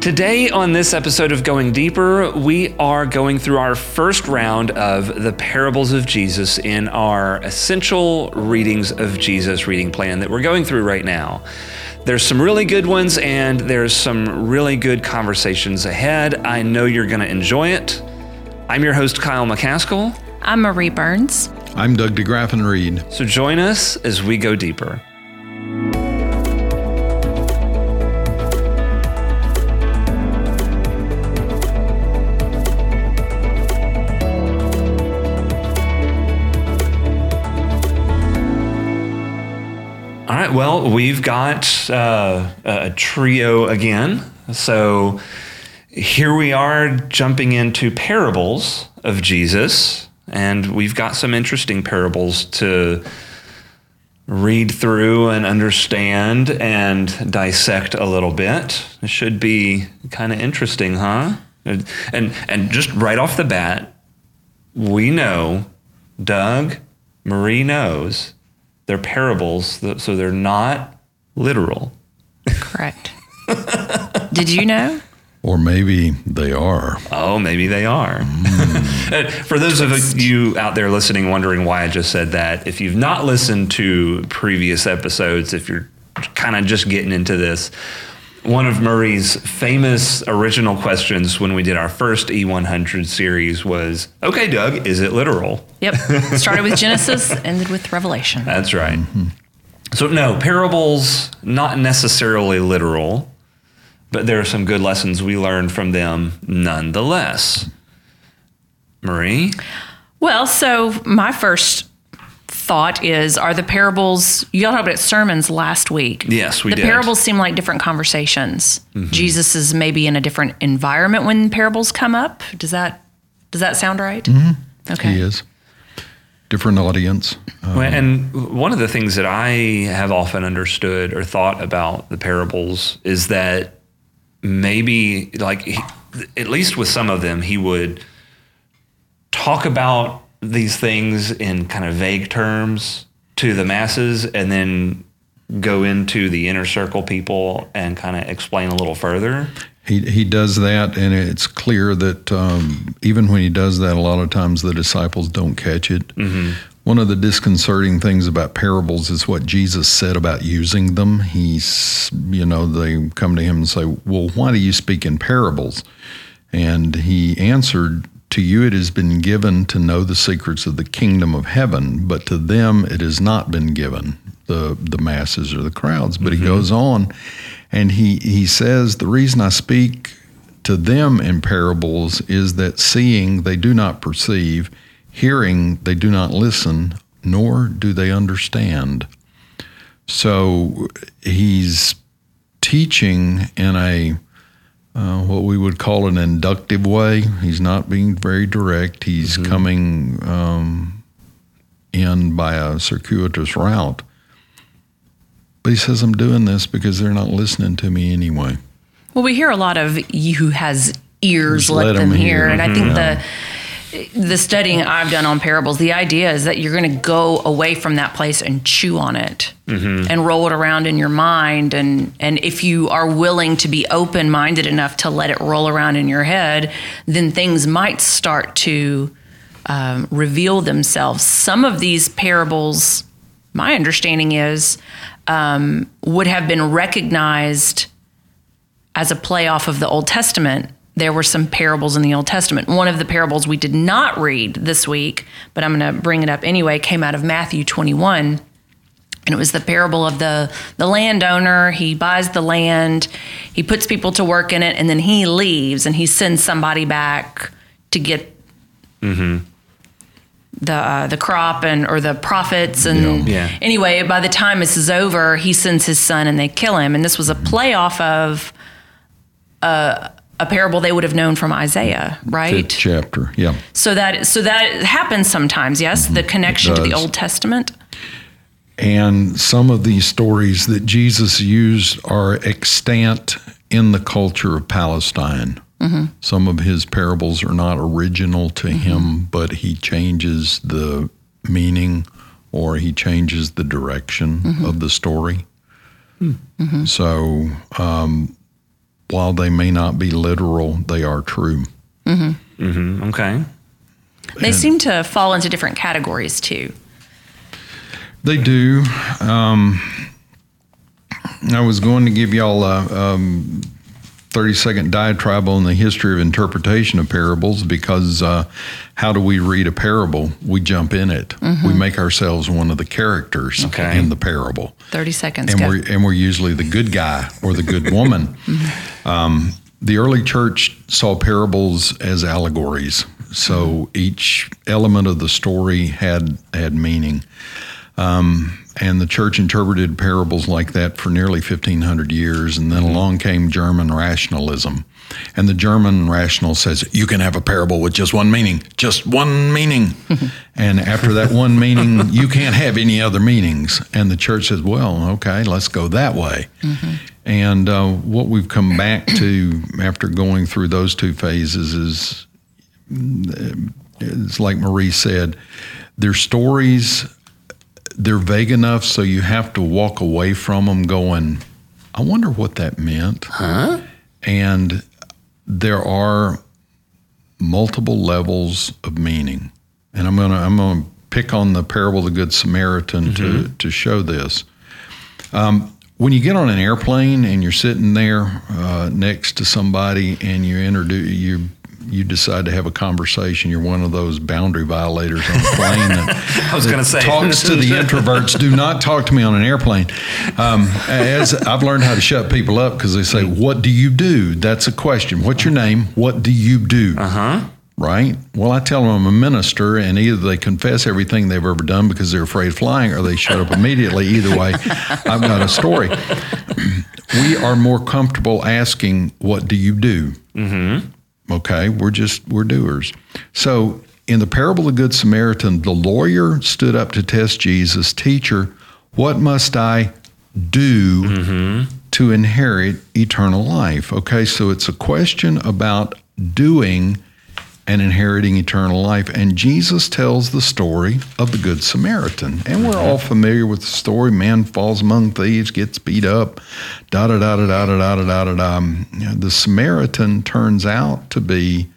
Today, on this episode of Going Deeper, we are going through our first round of the parables of Jesus in our essential readings of Jesus reading plan that we're going through right now. There's some really good ones, and there's some really good conversations ahead. I know you're going to enjoy it. I'm your host, Kyle McCaskill. I'm Marie Burns. I'm Doug DeGraffenreid. So join us as we go deeper. Right, well, we've got uh, a trio again. So here we are jumping into parables of Jesus, and we've got some interesting parables to read through and understand and dissect a little bit. It should be kind of interesting, huh? And and just right off the bat, we know Doug Marie knows they're parables, so they're not literal. Correct. Did you know? Or maybe they are. Oh, maybe they are. Mm. For those of you out there listening, wondering why I just said that, if you've not listened to previous episodes, if you're kind of just getting into this, one of Marie's famous original questions when we did our first E100 series was, "Okay, Doug, is it literal?" Yep. Started with Genesis, ended with Revelation. That's right. Mm-hmm. So no, parables not necessarily literal, but there are some good lessons we learned from them nonetheless. Marie? Well, so my first thought is are the parables you all talked about sermons last week. Yes we the did. The parables seem like different conversations. Mm-hmm. jesus is maybe in a different environment when parables come up. Does that does that sound right? Mm-hmm. okay. He is. Different audience. Um, well, and one of the things that i have often understood or thought about the parables is that maybe like he, at least with some of them he would talk about these things in kind of vague terms to the masses and then go into the inner circle people and kind of explain a little further? He, he does that, and it's clear that um, even when he does that, a lot of times the disciples don't catch it. Mm-hmm. One of the disconcerting things about parables is what Jesus said about using them. He's, you know, they come to him and say, Well, why do you speak in parables? And he answered, to you it has been given to know the secrets of the kingdom of heaven, but to them it has not been given, the, the masses or the crowds. But mm-hmm. he goes on and he, he says, The reason I speak to them in parables is that seeing they do not perceive, hearing they do not listen, nor do they understand. So he's teaching in a uh, what we would call an inductive way. He's not being very direct. He's mm-hmm. coming um, in by a circuitous route. But he says, I'm doing this because they're not listening to me anyway. Well, we hear a lot of you who has ears, let, let, them hear. hear. And mm-hmm. I think yeah. the the studying I've done on parables, the idea is that you're going to go away from that place and chew on it mm-hmm. and roll it around in your mind. And, and if you are willing to be open minded enough to let it roll around in your head, then things might start to um, reveal themselves. Some of these parables, my understanding is, um, would have been recognized as a play off of the Old Testament there were some parables in the Old Testament. One of the parables we did not read this week, but I'm going to bring it up anyway, came out of Matthew 21. And it was the parable of the, the landowner. He buys the land, he puts people to work in it, and then he leaves and he sends somebody back to get mm-hmm. the uh, the crop and or the profits. And yeah. Yeah. anyway, by the time this is over, he sends his son and they kill him. And this was a play off of uh, a parable they would have known from Isaiah, right? Fifth chapter, yeah. So that so that happens sometimes, yes, mm-hmm. the connection to the Old Testament. And some of these stories that Jesus used are extant in the culture of Palestine. Mm-hmm. Some of his parables are not original to mm-hmm. him, but he changes the meaning or he changes the direction mm-hmm. of the story. Mm-hmm. So, um, while they may not be literal, they are true. Mm-hmm. Mm-hmm. Okay. They and seem to fall into different categories too. They do. Um, I was going to give y'all a um, 30 second diatribe on the history of interpretation of parables because uh, how do we read a parable? We jump in it. Mm-hmm. We make ourselves one of the characters okay. in the parable. 30 seconds. And we're, and we're usually the good guy or the good woman. mm-hmm. um, the early church saw parables as allegories. So mm-hmm. each element of the story had had meaning. Um, and the church interpreted parables like that for nearly 1500 years. And then mm-hmm. along came German rationalism. And the German rational says, you can have a parable with just one meaning, just one meaning. and after that one meaning, you can't have any other meanings. And the church says, well, okay, let's go that way. Mm-hmm. And uh, what we've come back to after going through those two phases is, it's like Marie said, they're stories they're vague enough so you have to walk away from them going, I wonder what that meant. Huh? And there are multiple levels of meaning. And I'm gonna I'm gonna pick on the parable of the Good Samaritan mm-hmm. to, to show this. Um, when you get on an airplane and you're sitting there uh, next to somebody and you introduce you you decide to have a conversation, you're one of those boundary violators on a plane that, I was going to say talks to the introverts. Do not talk to me on an airplane. Um, as I've learned how to shut people up because they say, "What do you do?" That's a question. What's your name? What do you do? Uh huh right? Well, I tell them I'm a minister, and either they confess everything they've ever done because they're afraid of flying, or they shut up immediately. Either way, I've got a story. we are more comfortable asking, "What do you do?" Mm-hmm. Okay, we're just we're doers. So in the parable of the Good Samaritan, the lawyer stood up to test Jesus, teacher, what must I do mm-hmm. to inherit eternal life? Okay, so it's a question about doing and inheriting eternal life. And Jesus tells the story of the Good Samaritan. And we're all familiar with the story. Man falls among thieves, gets beat up, da da da da da da da da da da. The Samaritan turns out to be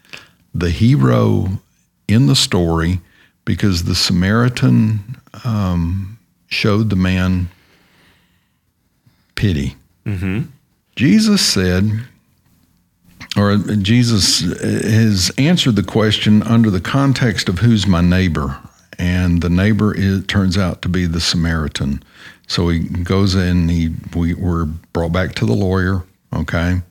the hero in the story because the Samaritan um, showed the man pity. Mm-hmm. Jesus said, or Jesus has answered the question under the context of who's my neighbor. And the neighbor is, turns out to be the Samaritan. So he goes in, he, we, we're brought back to the lawyer. Okay.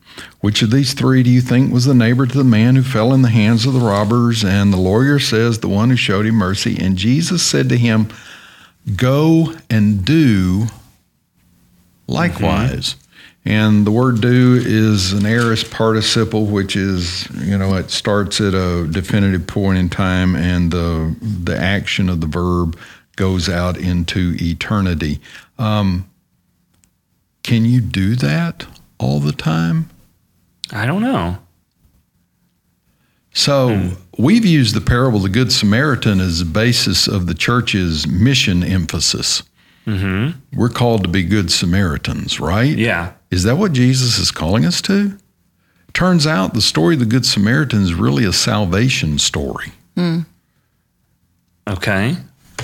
Which of these three do you think was the neighbor to the man who fell in the hands of the robbers? And the lawyer says, the one who showed him mercy. And Jesus said to him, Go and do likewise. Mm-hmm. And the word do is an aorist participle, which is, you know, it starts at a definitive point in time and the, the action of the verb goes out into eternity. Um, can you do that all the time? I don't know. So hmm. we've used the parable of the Good Samaritan as the basis of the church's mission emphasis. Mm-hmm. We're called to be good Samaritans, right? Yeah. Is that what Jesus is calling us to? Turns out the story of the Good Samaritan is really a salvation story. Mm. Okay.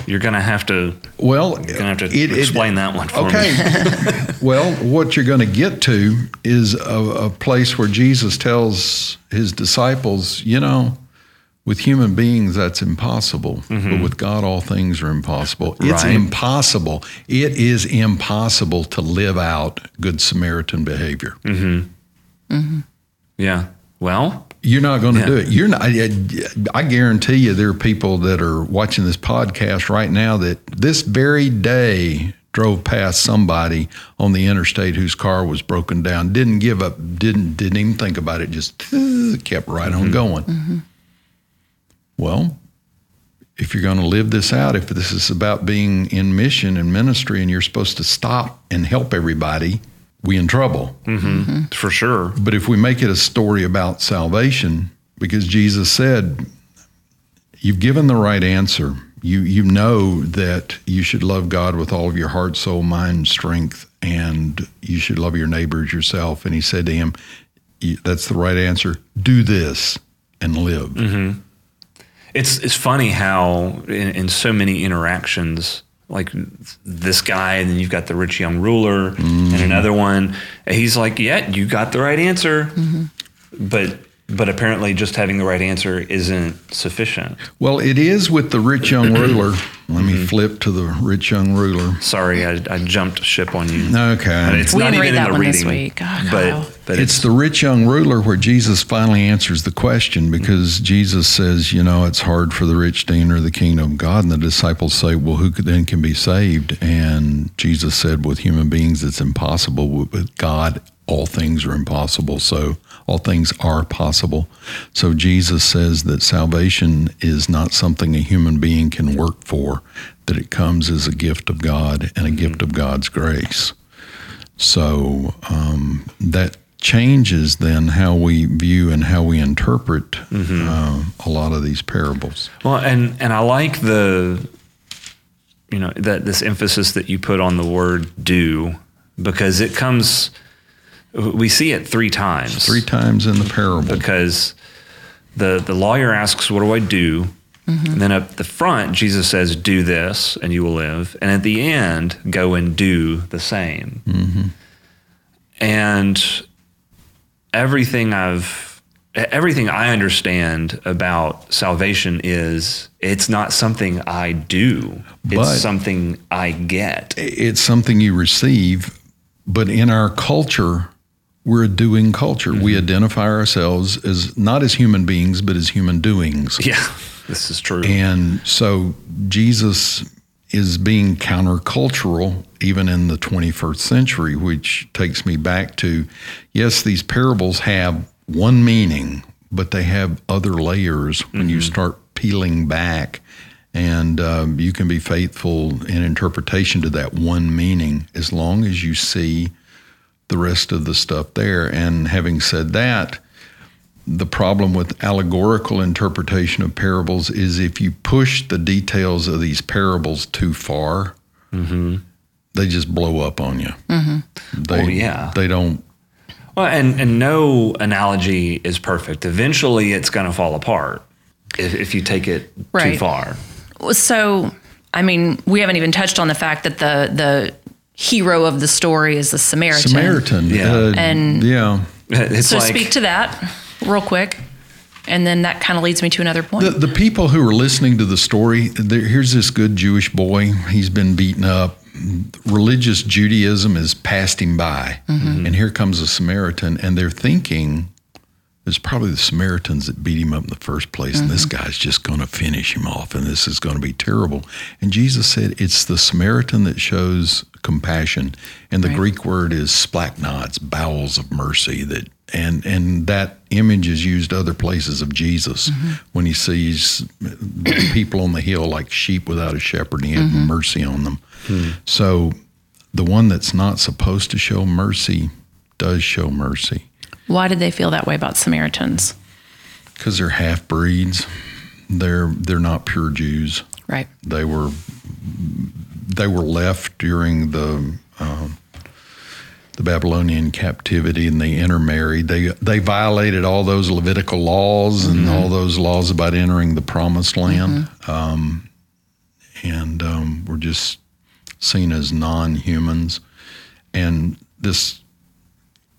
You're going to have to. Well, you're going to have to it, explain it, that one for okay. me. Okay. well, what you're going to get to is a, a place where Jesus tells his disciples, you know, with human beings, that's impossible. Mm-hmm. But with God, all things are impossible. It's right. impossible. It is impossible to live out Good Samaritan behavior. Mm-hmm. Mm-hmm. Yeah. Well, you're not going to yeah. do it. You're not. I, I guarantee you, there are people that are watching this podcast right now that this very day drove past somebody on the interstate whose car was broken down. Didn't give up. Didn't didn't even think about it. Just uh, kept right on mm-hmm. going. Well, if you're going to live this out, if this is about being in mission and ministry and you're supposed to stop and help everybody, we in trouble. Mm-hmm. Mm-hmm. For sure. But if we make it a story about salvation, because Jesus said, you've given the right answer. You, you know that you should love God with all of your heart, soul, mind, strength, and you should love your neighbors yourself. And he said to him, that's the right answer. Do this and live. Mm-hmm. It's it's funny how in, in, so many interactions, like this guy, and then you've got the rich young ruler, mm-hmm. and another one. He's like, "Yeah, you got the right answer," mm-hmm. but but apparently just having the right answer isn't sufficient. Well, it is with the rich young ruler. Let me mm-hmm. flip to the rich young ruler. Sorry, I, I jumped ship on you. Okay, it's we not even in the reading, but, but it's, it's, the rich young ruler where Jesus finally answers the question because mm-hmm. Jesus says, you know, it's hard for the rich to enter the kingdom of God, and the disciples say, well, who then can be saved? And Jesus said, with human beings, it's impossible. With God, all things are impossible. So all things are possible. So Jesus says that salvation is not something a human being can work for, that it comes as a gift of God and a mm-hmm. gift of God's grace. So um, that changes then how we view and how we interpret mm-hmm. uh, a lot of these parables. Well, and and I like the you know that this emphasis that you put on the word do because it comes we see it three times. Three times in the parable. Because the, the lawyer asks, What do I do? Mm-hmm. And then up the front, Jesus says, Do this and you will live. And at the end, go and do the same. Mm-hmm. And everything I've everything I understand about salvation is it's not something I do. But it's something I get. It's something you receive. But in our culture, we're a doing culture. Mm-hmm. We identify ourselves as not as human beings, but as human doings. Yeah, this is true. And so Jesus is being countercultural even in the 21st century, which takes me back to yes, these parables have one meaning, but they have other layers when mm-hmm. you start peeling back. And um, you can be faithful in interpretation to that one meaning as long as you see the rest of the stuff there. And having said that, the problem with allegorical interpretation of parables is if you push the details of these parables too far, mm-hmm. they just blow up on you. Mm-hmm. They, oh, yeah. They don't. Well, and, and no analogy is perfect. Eventually, it's going to fall apart if, if you take it right. too far. So, I mean, we haven't even touched on the fact that the the hero of the story is the Samaritan. Samaritan, yeah, uh, and yeah. It's so like, speak to that real quick, and then that kind of leads me to another point. The, the people who are listening to the story, here's this good Jewish boy. He's been beaten up. Religious Judaism is passed him by, mm-hmm. and here comes a Samaritan, and they're thinking it's probably the Samaritans that beat him up in the first place, mm-hmm. and this mm-hmm. guy's just going to finish him off, and this is going to be terrible. And Jesus said, It's the Samaritan that shows compassion, and the right. Greek word is splachnods, bowels of mercy. That and and that image is used other places of Jesus mm-hmm. when he sees people on the hill like sheep without a shepherd, and he mm-hmm. had mercy on them. Hmm. So the one that's not supposed to show mercy does show mercy. Why did they feel that way about Samaritans? Because they're half breeds. They're they're not pure Jews. Right. They were they were left during the uh, the Babylonian captivity, and they intermarried. They they violated all those Levitical laws and mm-hmm. all those laws about entering the Promised Land, mm-hmm. um, and um, were just seen as non-humans. And this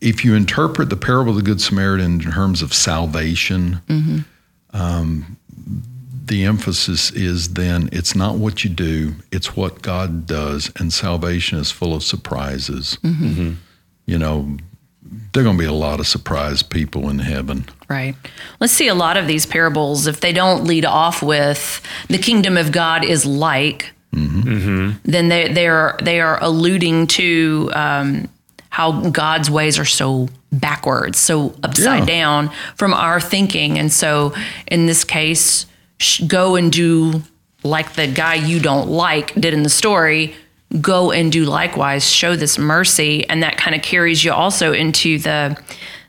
if you interpret the parable of the Good Samaritan in terms of salvation, mm-hmm. um, the emphasis is then it's not what you do, it's what God does, and salvation is full of surprises. Mm-hmm. Mm-hmm. You know, there are going to be a lot of surprised people in heaven. Right. Let's see a lot of these parables, if they don't lead off with the kingdom of God is like, mm-hmm. mm-hmm. then they, they, are, they are alluding to um, how God's ways are so backwards, so upside yeah. down from our thinking. And so in this case, go and do like the guy you don't like did in the story, go and do likewise, show this mercy. And that kind of carries you also into the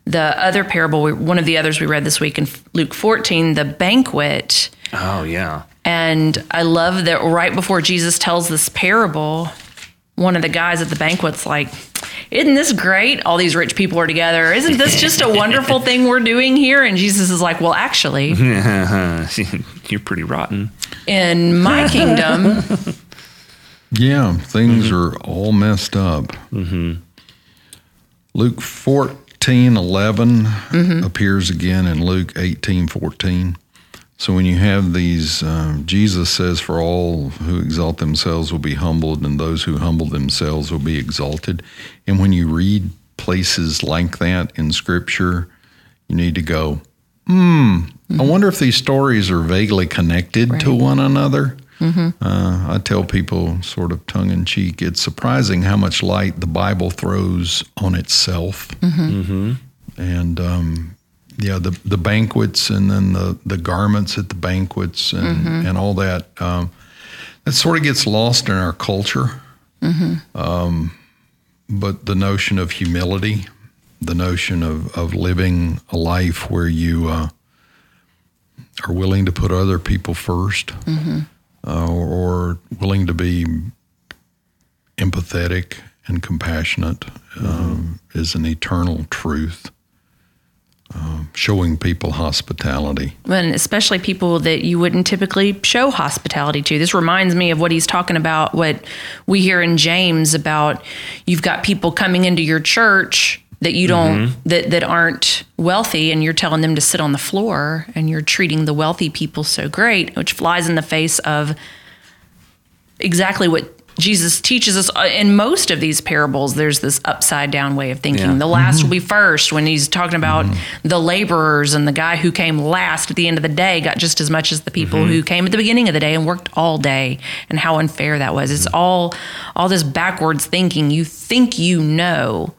the other parable, one of the others we read this week in Luke 14, the banquet. Oh, yeah. And I love that right before Jesus tells this parable, one of the guys at the banquet's like, isn't this great? All these rich people are together. Isn't this just a wonderful thing we're doing here? And Jesus is like, well, actually, you're pretty rotten. In my kingdom. yeah, things mm-hmm. are all messed up. Mm-hmm. Luke 14 11 mm-hmm. appears again in Luke 18 14. So when you have these, um, Jesus says, For all who exalt themselves will be humbled, and those who humble themselves will be exalted. And when you read places like that in Scripture, you need to go, hmm, mm-hmm. I wonder if these stories are vaguely connected right. to one another. Mm-hmm. Uh, I tell people, sort of tongue in cheek, it's surprising how much light the Bible throws on itself. Mm-hmm. mm-hmm. And um, yeah, the the banquets and then the the garments at the banquets and mm-hmm. and all that. Um, that sort of gets lost in our culture. Mm-hmm. Um, but the notion of humility, the notion of of living a life where you uh, are willing to put other people 1st mm-hmm. uh, or, or, willing to be empathetic and compassionate, um, is an eternal truth. Um, showing people hospitality. And especially people that you wouldn't typically show hospitality to. This reminds me of what he's talking about, what we hear in James about you've got people coming into your church that you don't mm-hmm. that that aren't wealthy and you're telling them to sit on the floor and you're treating the wealthy people so great which flies in the face of exactly what Jesus teaches us uh, in most of these parables, there's this upside down way of thinking. Yeah. The last mm-hmm. will be first when he's talking about mm-hmm. the laborers and the guy who came last at the end of the day got just as much as the people mm-hmm. who came at the beginning of the day and worked all day and how unfair that was. It's all all this backwards thinking. You think you know,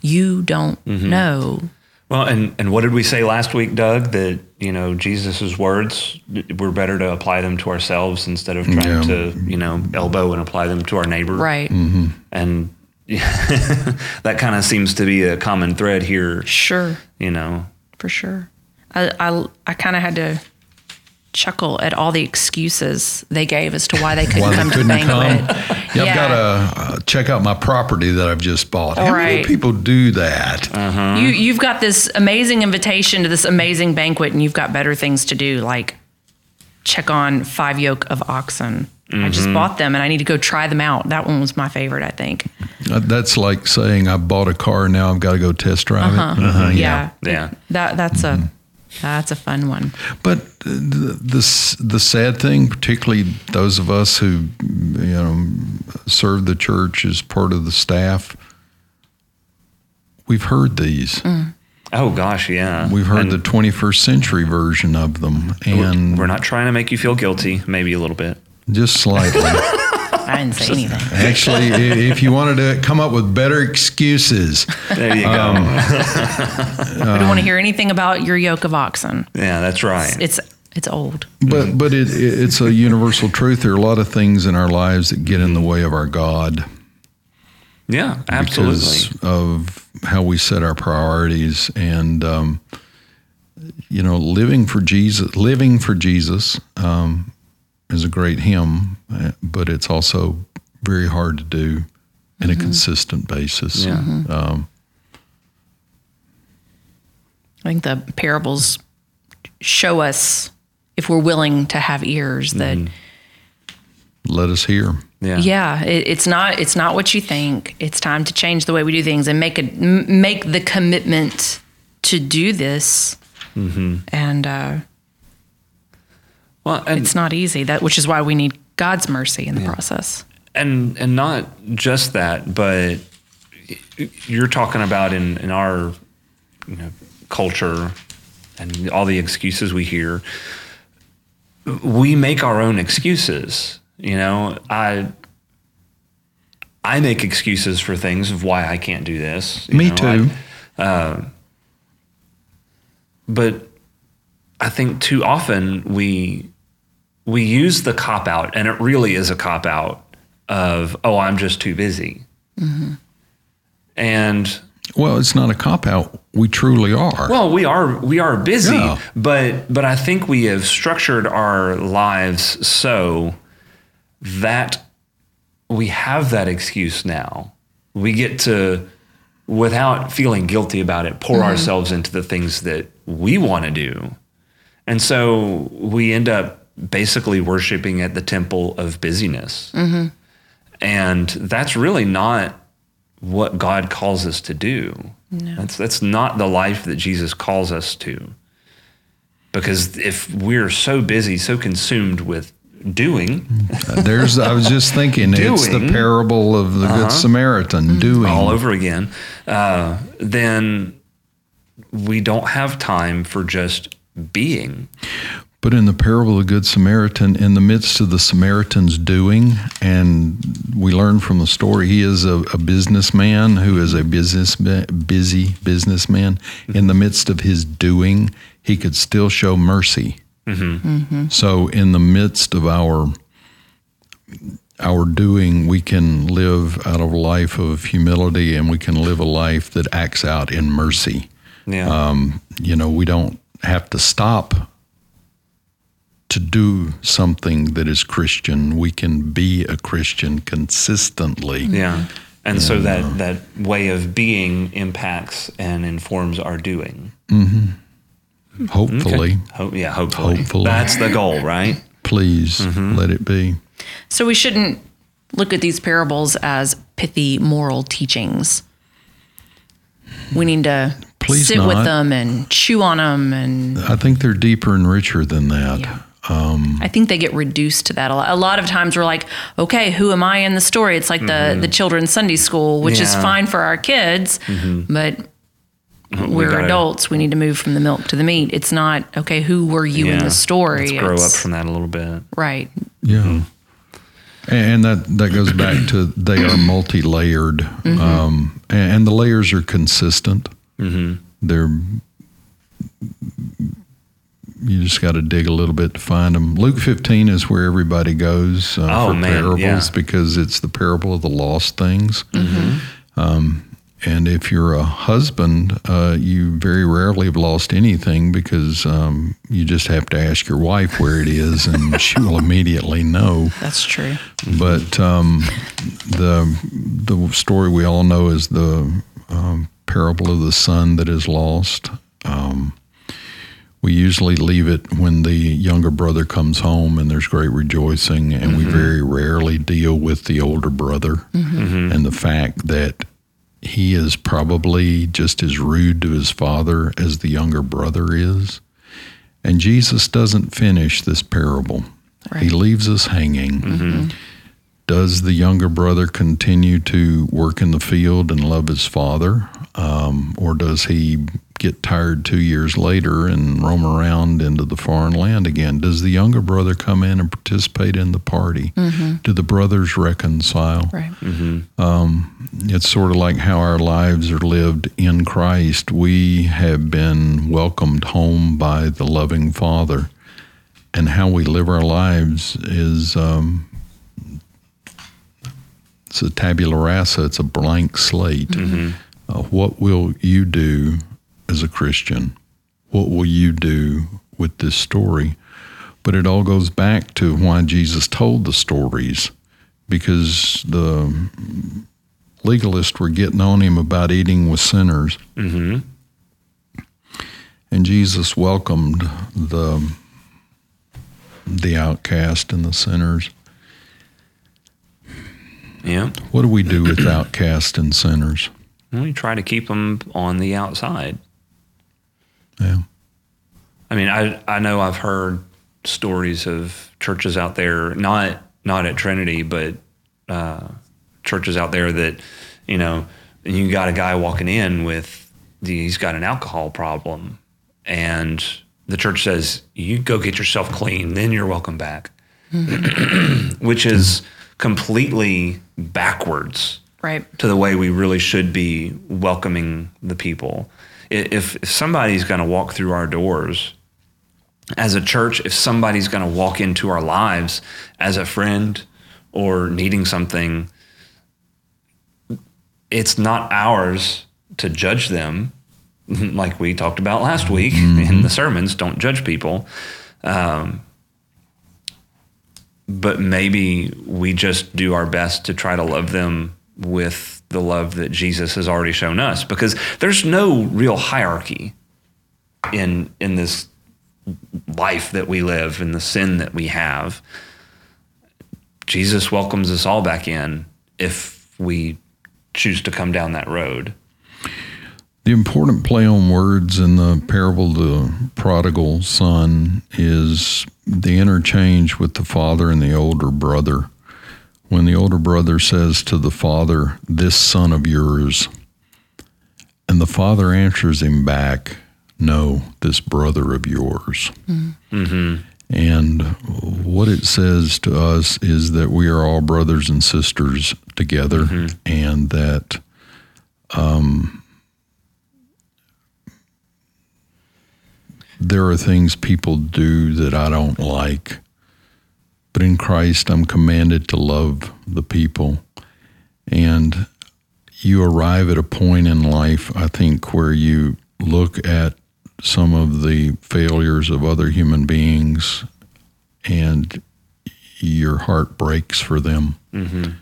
you don't mm-hmm. know. Well, and, and what did we say last week, Doug? That, you know, Jesus' words, we're better to apply them to ourselves instead of trying yeah. to, you know, elbow and apply them to our neighbor. Right. Mm-hmm. And that kind of seems to be a common thread here. Sure. You know, for sure. I, I, I kind of had to chuckle at all the excuses they gave as to why they couldn't why come couldn't to the banquet. Yeah, yeah, I've got to uh, check out my property that I've just bought. How right. many people do that? Uh-huh. You you've got this amazing invitation to this amazing banquet, and you've got better things to do, like check on five yoke of oxen. Mm-hmm. I just mm-hmm. bought them, and I need to go try them out. That one was my favorite, I think. Uh, that's like saying I bought a car, now I've got to go test drive uh-huh. it. Uh-huh. Yeah. yeah, yeah. That that's mm-hmm. a that's a fun one. But the, the, the sad thing, particularly those of us who you know serve the church as part of the staff, we've heard these. Mm. Oh gosh, yeah. We've heard and the 21st century version of them, and we're not trying to make you feel guilty, maybe a little bit, just slightly. I didn't say anything. Actually, if you wanted to come up with better excuses, there you um, go. I don't want to hear anything about your yoke of oxen. Yeah, that's right. It's it's, it's old. But but it, it's a universal truth. There are a lot of things in our lives that get in the way of our God. Yeah, absolutely. Because of how we set our priorities and. Um, you know, living for Jesus, living for Jesus, um, is a great hymn, but it's also very hard to do in mm-hmm. a consistent basis. Yeah. Mm-hmm. Um, I think the parables show us if we're willing to have ears that mm-hmm. let us hear. Yeah, yeah. It, it's not it's not what you think. It's time to change the way we do things and make a make the commitment to do this. Mm-hmm. And uh, well, it's not easy. That which is why we need God's mercy in the yeah. process. And and not just that, but you're talking about in in our you know culture and all the excuses we hear. We make our own excuses. You know, I I make excuses for things of why I can't do this. Me know, too. I, uh, but I think too often we we use the cop out, and it really is a cop out of, oh, I'm just too busy. Mm-hmm. And well, it's not a cop out. We truly are. Well, we are we are busy, yeah. but but I think we have structured our lives so that we have that excuse now. We get to, without feeling guilty about it, pour mm-hmm. ourselves into the things that we want to do. And so we end up basically worshiping at the temple of busyness. Mm-hmm. And that's really not what God calls us to do. No. That's that's not the life that Jesus calls us to. Because if we're so busy, so consumed with doing, there's I was just thinking doing, it's the parable of the uh-huh, Good Samaritan mm-hmm. doing all over again. Uh, then we don't have time for just being. But in the parable of the Good Samaritan, in the midst of the Samaritan's doing, and we learn from the story, he is a, a businessman who is a business busy businessman. Mm-hmm. In the midst of his doing, he could still show mercy. Mm-hmm. Mm-hmm. So, in the midst of our our doing, we can live out of a life of humility, and we can live a life that acts out in mercy. Yeah. Um, you know, we don't have to stop to do something that is Christian. We can be a Christian consistently. Yeah. And, so that, uh, that way of being impacts and informs our doing. Mm-hmm. Hopefully. Okay. Ho- yeah, hopefully. Hopefully. That's the goal, right? Please mm-hmm. let it be. So we shouldn't look at these parables as pithy moral teachings. We need to Please sit not. with them and chew on them and I think they're deeper and richer than that. Yeah. Um, I think they get reduced to that a lot. A lot of times we're like, okay, who am I in the story? It's like mm-hmm. the the children's Sunday school, which yeah. is fine for our kids, mm-hmm. but we're gotta, adults. We need to move from the milk to the meat. It's not okay. Who were you yeah, in the story? Let's grow it's, up from that a little bit, right? Yeah. Mm-hmm. And that, that goes back to they are multi layered, mm-hmm. um, and, the layers are consistent. Mm-hmm. They're you just got to dig a little bit to find them. Luke 15 is where everybody goes uh, oh, for man, parables yeah. because it's the parable of the lost things. Mm-hmm. Um, and if you're a husband, uh, you very rarely have lost anything because um, you just have to ask your wife where it is, and she will immediately know. That's true. But um, the the story we all know is the um, parable of the son that is lost. We usually leave it when the younger brother comes home and there's great rejoicing, and mm-hmm. we very rarely deal with the older brother mm-hmm. and the fact that he is probably just as rude to his father as the younger brother is. And Jesus doesn't finish this parable, right. he leaves us hanging. Mm-hmm. Does the younger brother continue to work in the field and love his father? Um, or does he get tired two years later and roam around into the foreign land again? Does the younger brother come in and participate in the party? Mm-hmm. Do the brothers reconcile? Right. Mm-hmm. Um, it's sort of like how our lives are lived in Christ. We have been welcomed home by the loving Father, and how we live our lives is. Um, it's a tabula rasa. It's a blank slate. Mm-hmm. Uh, what will you do as a Christian? What will you do with this story? But it all goes back to why Jesus told the stories, because the legalists were getting on him about eating with sinners. Mm-hmm. And Jesus welcomed the the outcast and the sinners. Yeah. What do we do with outcasts and sinners? We try to keep them on the outside. Yeah. I mean, I I know I've heard stories of churches out there, not not at Trinity, but uh, churches out there that you know, you got a guy walking in with the, he's got an alcohol problem, and the church says you go get yourself clean, then you're welcome back, mm-hmm. which is completely backwards right to the way we really should be welcoming the people if, if somebody's going to walk through our doors as a church, if somebody's going to walk into our lives as a friend or needing something, it's not ours to judge them, like we talked about last week mm-hmm. in the sermons. Don't judge people. Um, but maybe we just do our best to try to love them with the love that Jesus has already shown us because there's no real hierarchy in in this life that we live and the sin that we have. Jesus welcomes us all back in if we choose to come down that road. The important play on words in the parable of the prodigal son is the interchange with the father and the older brother. When the older brother says to the father, This son of yours, and the father answers him back, No, this brother of yours. Mm-hmm. And what it says to us is that we are all brothers and sisters together, mm-hmm. and that um, there are things people do that I don't like. But in Christ, I'm commanded to love the people. And you arrive at a point in life, I think, where you look at some of the failures of other human beings and your heart breaks for them. Mm-hmm.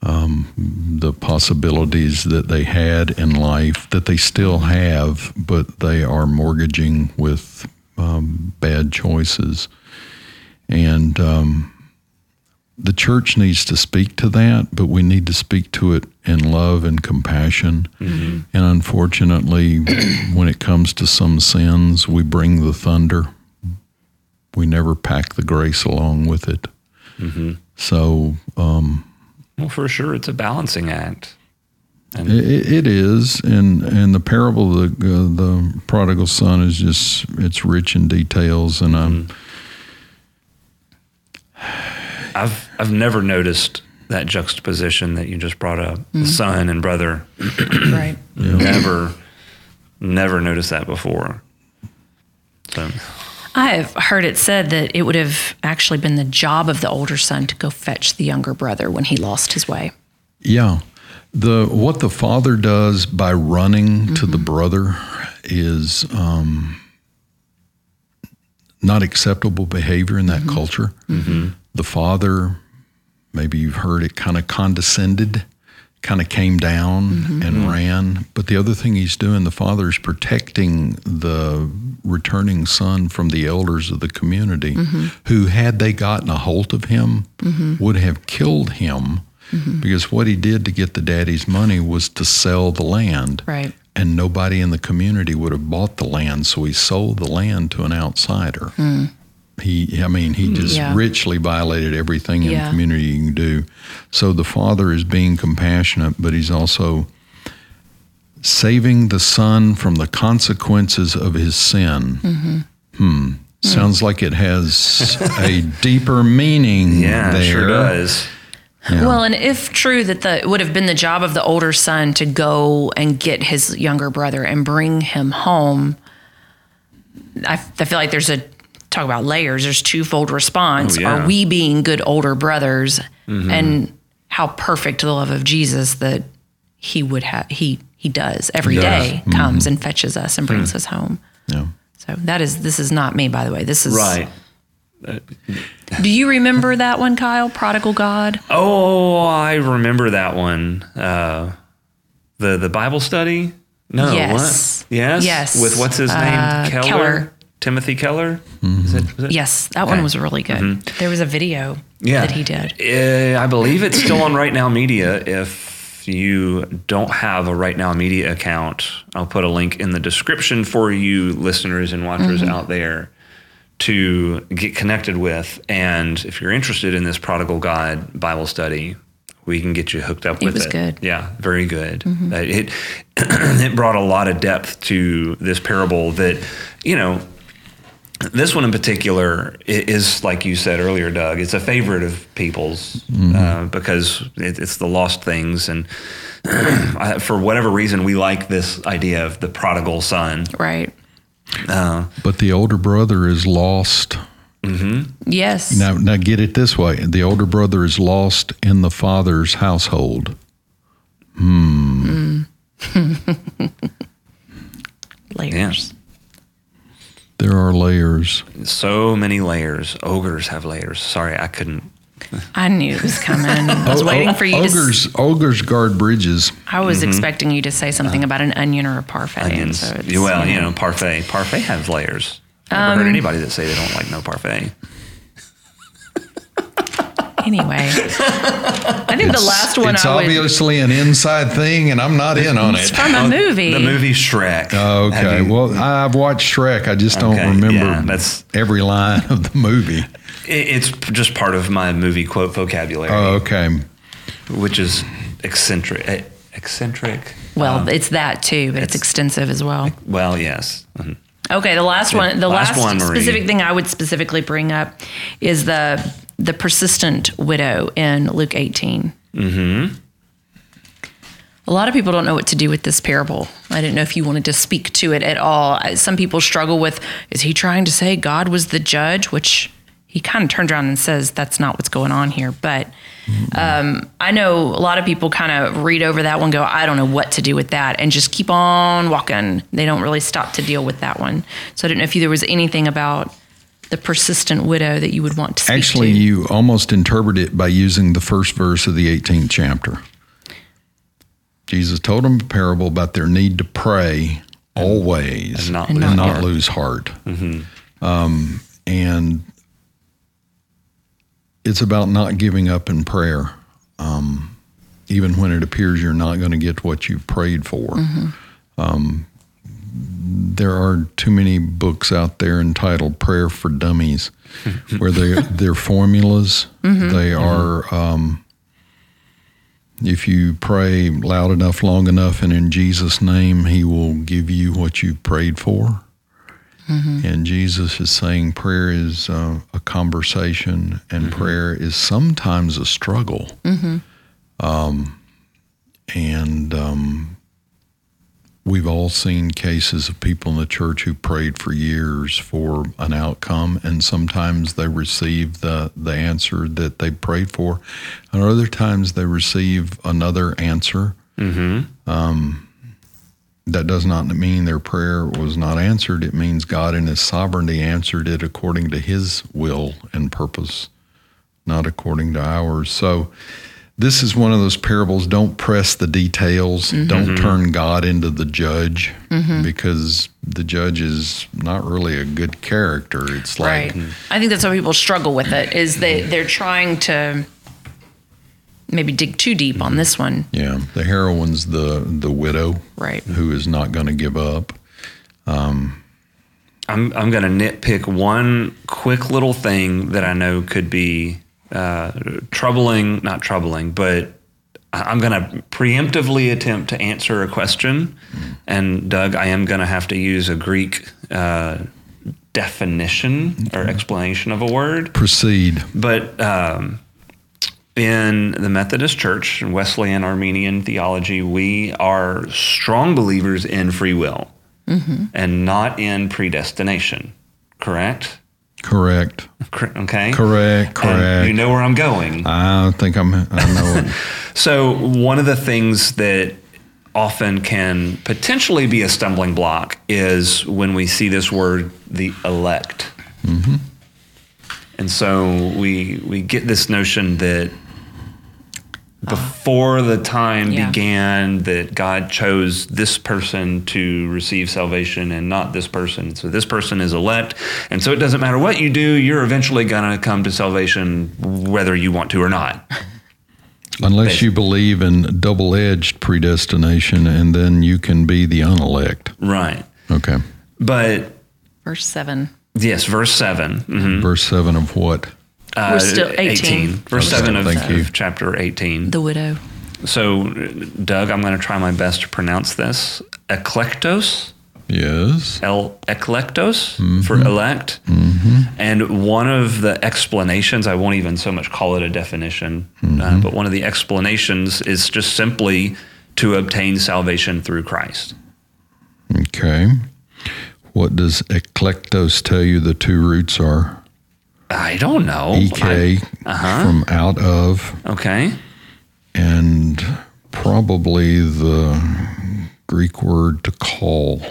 Um, the possibilities that they had in life that they still have, but they are mortgaging with um, bad choices. And um, the church needs to speak to that, but we need to speak to it in love and compassion. Mm-hmm. And unfortunately, when it comes to some sins, we bring the thunder. We never pack the grace along with it. Mm-hmm. So, um, well, for sure, it's a balancing act. And it, it is, and and the parable of the uh, the prodigal son is just it's rich in details, and I'm. Mm-hmm I've I've never noticed that juxtaposition that you just brought up, mm-hmm. son and brother. right. Never, never noticed that before. So. I've heard it said that it would have actually been the job of the older son to go fetch the younger brother when he lost his way. Yeah. The what the father does by running mm-hmm. to the brother is um, not acceptable behavior in that mm-hmm. culture. Mm-hmm. The father, maybe you've heard it, kind of condescended, kind of came down mm-hmm. and mm-hmm. ran. But the other thing he's doing, the father is protecting the returning son from the elders of the community, mm-hmm. who, had they gotten a hold of him, mm-hmm. would have killed him. Because what he did to get the daddy's money was to sell the land. Right and nobody in the community would have bought the land, so he sold the land to an outsider. Mm. He, I mean, he just yeah. richly violated everything in yeah. the community you can do. So the father is being compassionate, but he's also saving the son from the consequences of his sin. Mm-hmm. Hmm. Sounds like it has a deeper meaning. Yeah, there. sure does. Yeah. Well, and if true that the it would have been the job of the older son to go and get his younger brother and bring him home, I, I feel like there's a talk about layers. There's twofold response. Oh, yeah. Are we being good older brothers, mm-hmm. and how perfect the love of Jesus that he would have he he does every he does. day mm-hmm. comes and fetches us and brings mm. us home. Yeah. So that is this is not me, by the way. This is right. Do you remember that one, Kyle? Prodigal God. Oh, I remember that one. Uh, the the Bible study. No. Yes. What? Yes. Yes. With what's his name? Uh, Keller? Keller. Timothy Keller. Mm-hmm. It, it? Yes, that okay. one was really good. Mm-hmm. There was a video yeah. that he did. Uh, I believe it's still on RightNow Media. If you don't have a RightNow Media account, I'll put a link in the description for you listeners and watchers mm-hmm. out there to get connected with. And if you're interested in this Prodigal God Bible study, we can get you hooked up with it. Was it. good. Yeah, very good. Mm-hmm. It it brought a lot of depth to this parable that you know. This one in particular is, like you said earlier, Doug. It's a favorite of people's mm-hmm. uh, because it, it's the lost things, and for whatever reason, we like this idea of the prodigal son. Right. Uh, but the older brother is lost. Mm-hmm. Yes. Now, now get it this way: the older brother is lost in the father's household. Hmm. Mm. layers. Yeah. There are layers. So many layers. Ogres have layers. Sorry, I couldn't I knew it was coming. I was waiting for you ogres, to. Ogres guard bridges. I was mm-hmm. expecting you to say something uh, about an onion or a parfait. Onions. So well, you know, parfait. Parfait has layers. I've never um, heard anybody that say they don't like no parfait. Anyway, I think it's, the last one. It's I obviously would, an inside thing, and I'm not in on it. it's from a movie. The movie Shrek. okay. You, well, I've watched Shrek. I just don't remember yeah, that's, every line of the movie. It's just part of my movie quote vocabulary. Oh, okay. Which is eccentric. Eh, eccentric. Well, um, it's that too, but it's, it's, extensive as well. Well, yes. Mm-hmm. Okay, the last one. The last, last one, specific thing I would specifically bring up is the the persistent widow in Luke 18. Mm-hmm. A lot of people don't know what to do with this parable. I didn't know if you wanted to speak to it at all. Some people struggle with is he trying to say God was the judge, which he kind of turns around and says that's not what's going on here. But um, I know a lot of people kind of read over that one, go, I don't know what to do with that, and just keep on walking. They don't really stop to deal with that one. So I don't know if there was anything about the persistent widow that you would want to see. Actually, to. you almost interpret it by using the first verse of the 18th chapter. Jesus told them a parable about their need to pray always and not, and lose, not heart. lose heart. Mm-hmm. Um, and it's about not giving up in prayer, um, even when it appears you're not going to get what you've prayed for. Mm-hmm. Um, there are too many books out there entitled "Prayer for Dummies," where they they're formulas. Mm-hmm. They mm-hmm. are. Um, if you pray loud enough, long enough, and in Jesus' name, He will give you what you prayed for. Mm-hmm. And Jesus is saying prayer is uh, a conversation, and mm-hmm. prayer is sometimes a struggle. Mm-hmm. Um, and um, We've all seen cases of people in the church who prayed for years for an outcome, and sometimes they receive the, the answer that they prayed for, and other times they receive another answer. Mm-hmm. Um, that does not mean their prayer was not answered. It means God in His sovereignty answered it according to His will and purpose, not according to ours. So, this is one of those parables don't press the details mm-hmm. don't turn god into the judge mm-hmm. because the judge is not really a good character it's like right. i think that's why people struggle with it is they they're trying to maybe dig too deep on this one yeah the heroine's the the widow right who is not going to give up um, I'm, I'm going to nitpick one quick little thing that I know could be uh, troubling, not troubling, but I'm going to preemptively attempt to answer a question. And Doug, I am going to have to use a Greek uh, definition or explanation of a word. Proceed. But um, in the Methodist Church, and Wesleyan Arminian theology, we are strong believers in free will mm-hmm. and not in predestination, correct? Correct. Okay. Correct. Correct. And you know where I'm going. I think I'm. I know. so one of the things that often can potentially be a stumbling block is when we see this word, the elect. Mm-hmm. And so we we get this notion that before the time yeah. began that God chose this person to receive salvation and not this person. So this person is elect. And so it doesn't matter what you do, you're eventually going to come to salvation whether you want to or not. Unless Basically. you believe in double edged predestination and then you can be the unelect. Right. Okay. But. Verse 7. Yes, verse 7. Mm-hmm. Verse 7 of what? Uh, We're still 18. 18 verse 7 of, of chapter 18. The widow. So, Doug, I'm going to try my best to pronounce this. Eklektos. Yes. El eklektos mm-hmm. for elect. Mm-hmm. And one of the explanations, I won't even so much call it a definition, uh, mm-hmm. uh, but one of the explanations is just simply to obtain salvation through Christ. Okay. What does eklektos tell you the two roots are? I don't know. EK uh-huh. from out of. Okay. And probably the Greek word to call,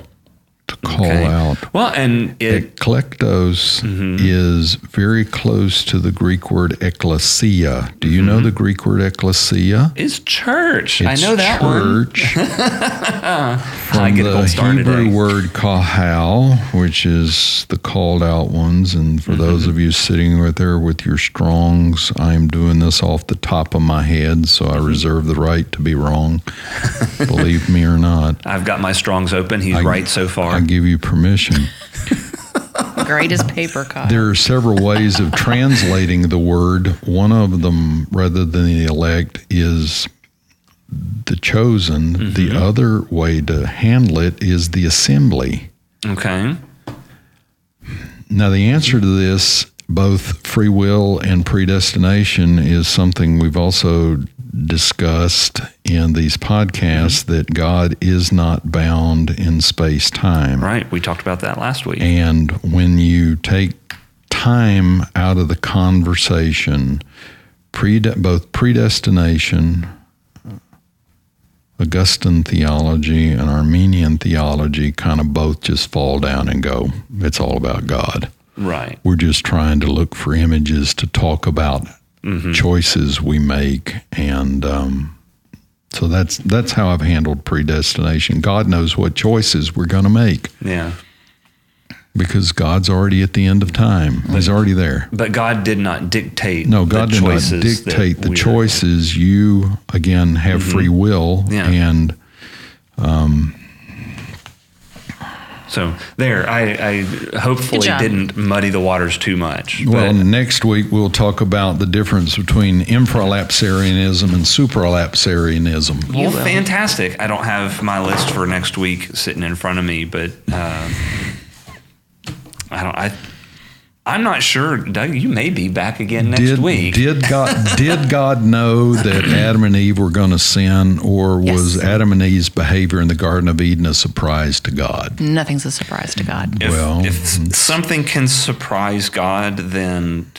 to call okay. out. Well, and it, eklektos mm-hmm. is very close to the Greek word ecclesia. Do you mm-hmm. know the Greek word ecclesia? Is church. It's I know that word. church. from the Hebrew word kahal, which is the called out ones. And for mm-hmm. those of you sitting right there with your Strong's, I'm doing this off the top of my head, so I mm-hmm. reserve the right to be wrong. Believe me or not. I've got my Strong's open. He's I, right so far. I give you permission. Great as paper cut. There are several ways of translating the word. One of them, rather than the elect, is the chosen. Mm-hmm. The other way to handle it is the assembly. Okay. Now, the answer to this, both free will and predestination, is something we've also discussed in these podcasts mm-hmm. that God is not bound in space time. Right. We talked about that last week. And when you take time out of the conversation, prede- both predestination, Augustine theology, and Arminian theology kind of both just fall down and go, it's all about God. Right. We're just trying to look for images to talk about mm-hmm. choices we make, and um, so that's that's how I've handled predestination. God knows what choices we're going to make. Yeah. Because God's already at the end of time. But, He's already there. But God did not dictate. No, God did not dictate the choices. You again have mm-hmm. free will, yeah. and um, so there, I, I hopefully didn't muddy the waters too much. Well, next week we'll talk about the difference between infralapsarianism and supralapsarianism. Well, fantastic. I don't have my list for next week sitting in front of me, but uh, I don't. I I'm not sure, Doug. You may be back again next did, week. Did God did God know that Adam and Eve were going to sin, or yes. was Adam and Eve's behavior in the Garden of Eden a surprise to God? Nothing's a surprise to God. If, well, if hmm. something can surprise God, then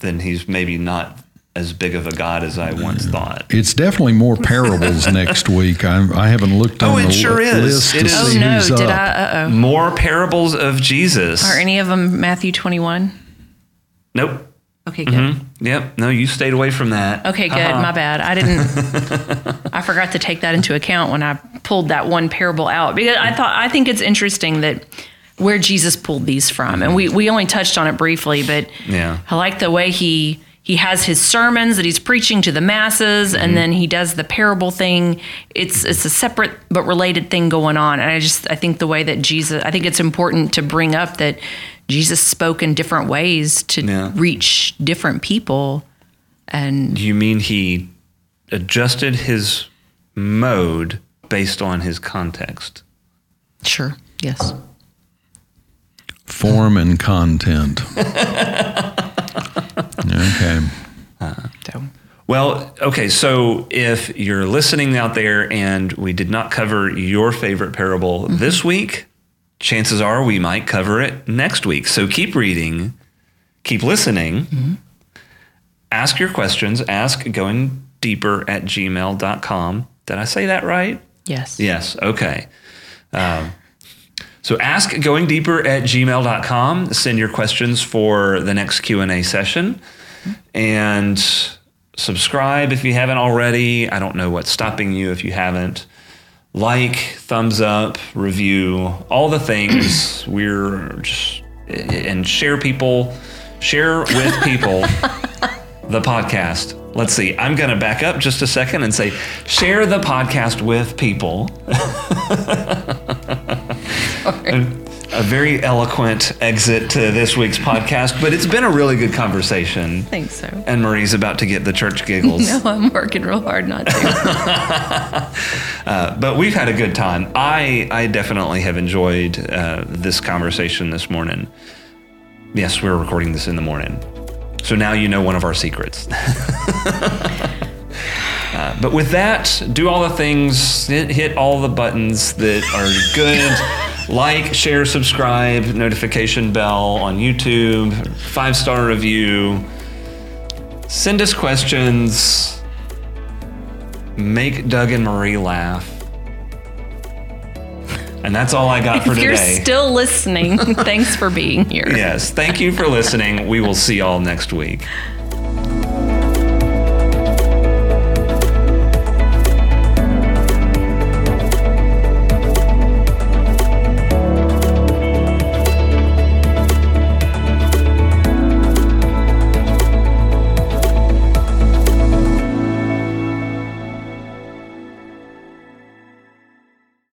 then He's maybe not as big of a God as I once thought. It's definitely more parables next week. I, I haven't looked on oh, it the sure li- is. list it to is. see oh, no. who's Did up. I, uh-oh. More parables of Jesus. Are any of them Matthew 21? Nope. Okay, good. Mm-hmm. Yep. No, you stayed away from that. Okay, good. Uh-huh. My bad. I didn't. I forgot to take that into account when I pulled that one parable out because I thought I think it's interesting that where Jesus pulled these from, and we we only touched on it briefly, but yeah, I like the way he he has his sermons that he's preaching to the masses mm-hmm. and then he does the parable thing it's it's a separate but related thing going on and i just i think the way that jesus i think it's important to bring up that jesus spoke in different ways to yeah. reach different people and you mean he adjusted his mode based on his context sure yes form and content Okay. Uh, so. Well, okay, so if you're listening out there and we did not cover your favorite parable mm-hmm. this week, chances are we might cover it next week. So keep reading, keep listening, mm-hmm. ask your questions, ask going deeper at gmail.com. Did I say that right? Yes. Yes, okay. Um, so ask going deeper at gmail.com. Send your questions for the next Q&A session and subscribe if you haven't already. I don't know what's stopping you if you haven't. Like, thumbs up, review, all the things. We're just and share people, share with people the podcast. Let's see. I'm going to back up just a second and say, share the podcast with people. a very eloquent exit to this week's podcast, but it's been a really good conversation. Thanks, so. And Marie's about to get the church giggles. no, I'm working real hard not to. uh, but we've had a good time. I I definitely have enjoyed uh, this conversation this morning. Yes, we're recording this in the morning, so now you know one of our secrets. Uh, but with that, do all the things, hit, hit all the buttons that are good like, share, subscribe, notification bell on YouTube, five star review. Send us questions. Make Doug and Marie laugh. And that's all I got for if today. you're still listening, thanks for being here. yes. Thank you for listening. We will see y'all next week.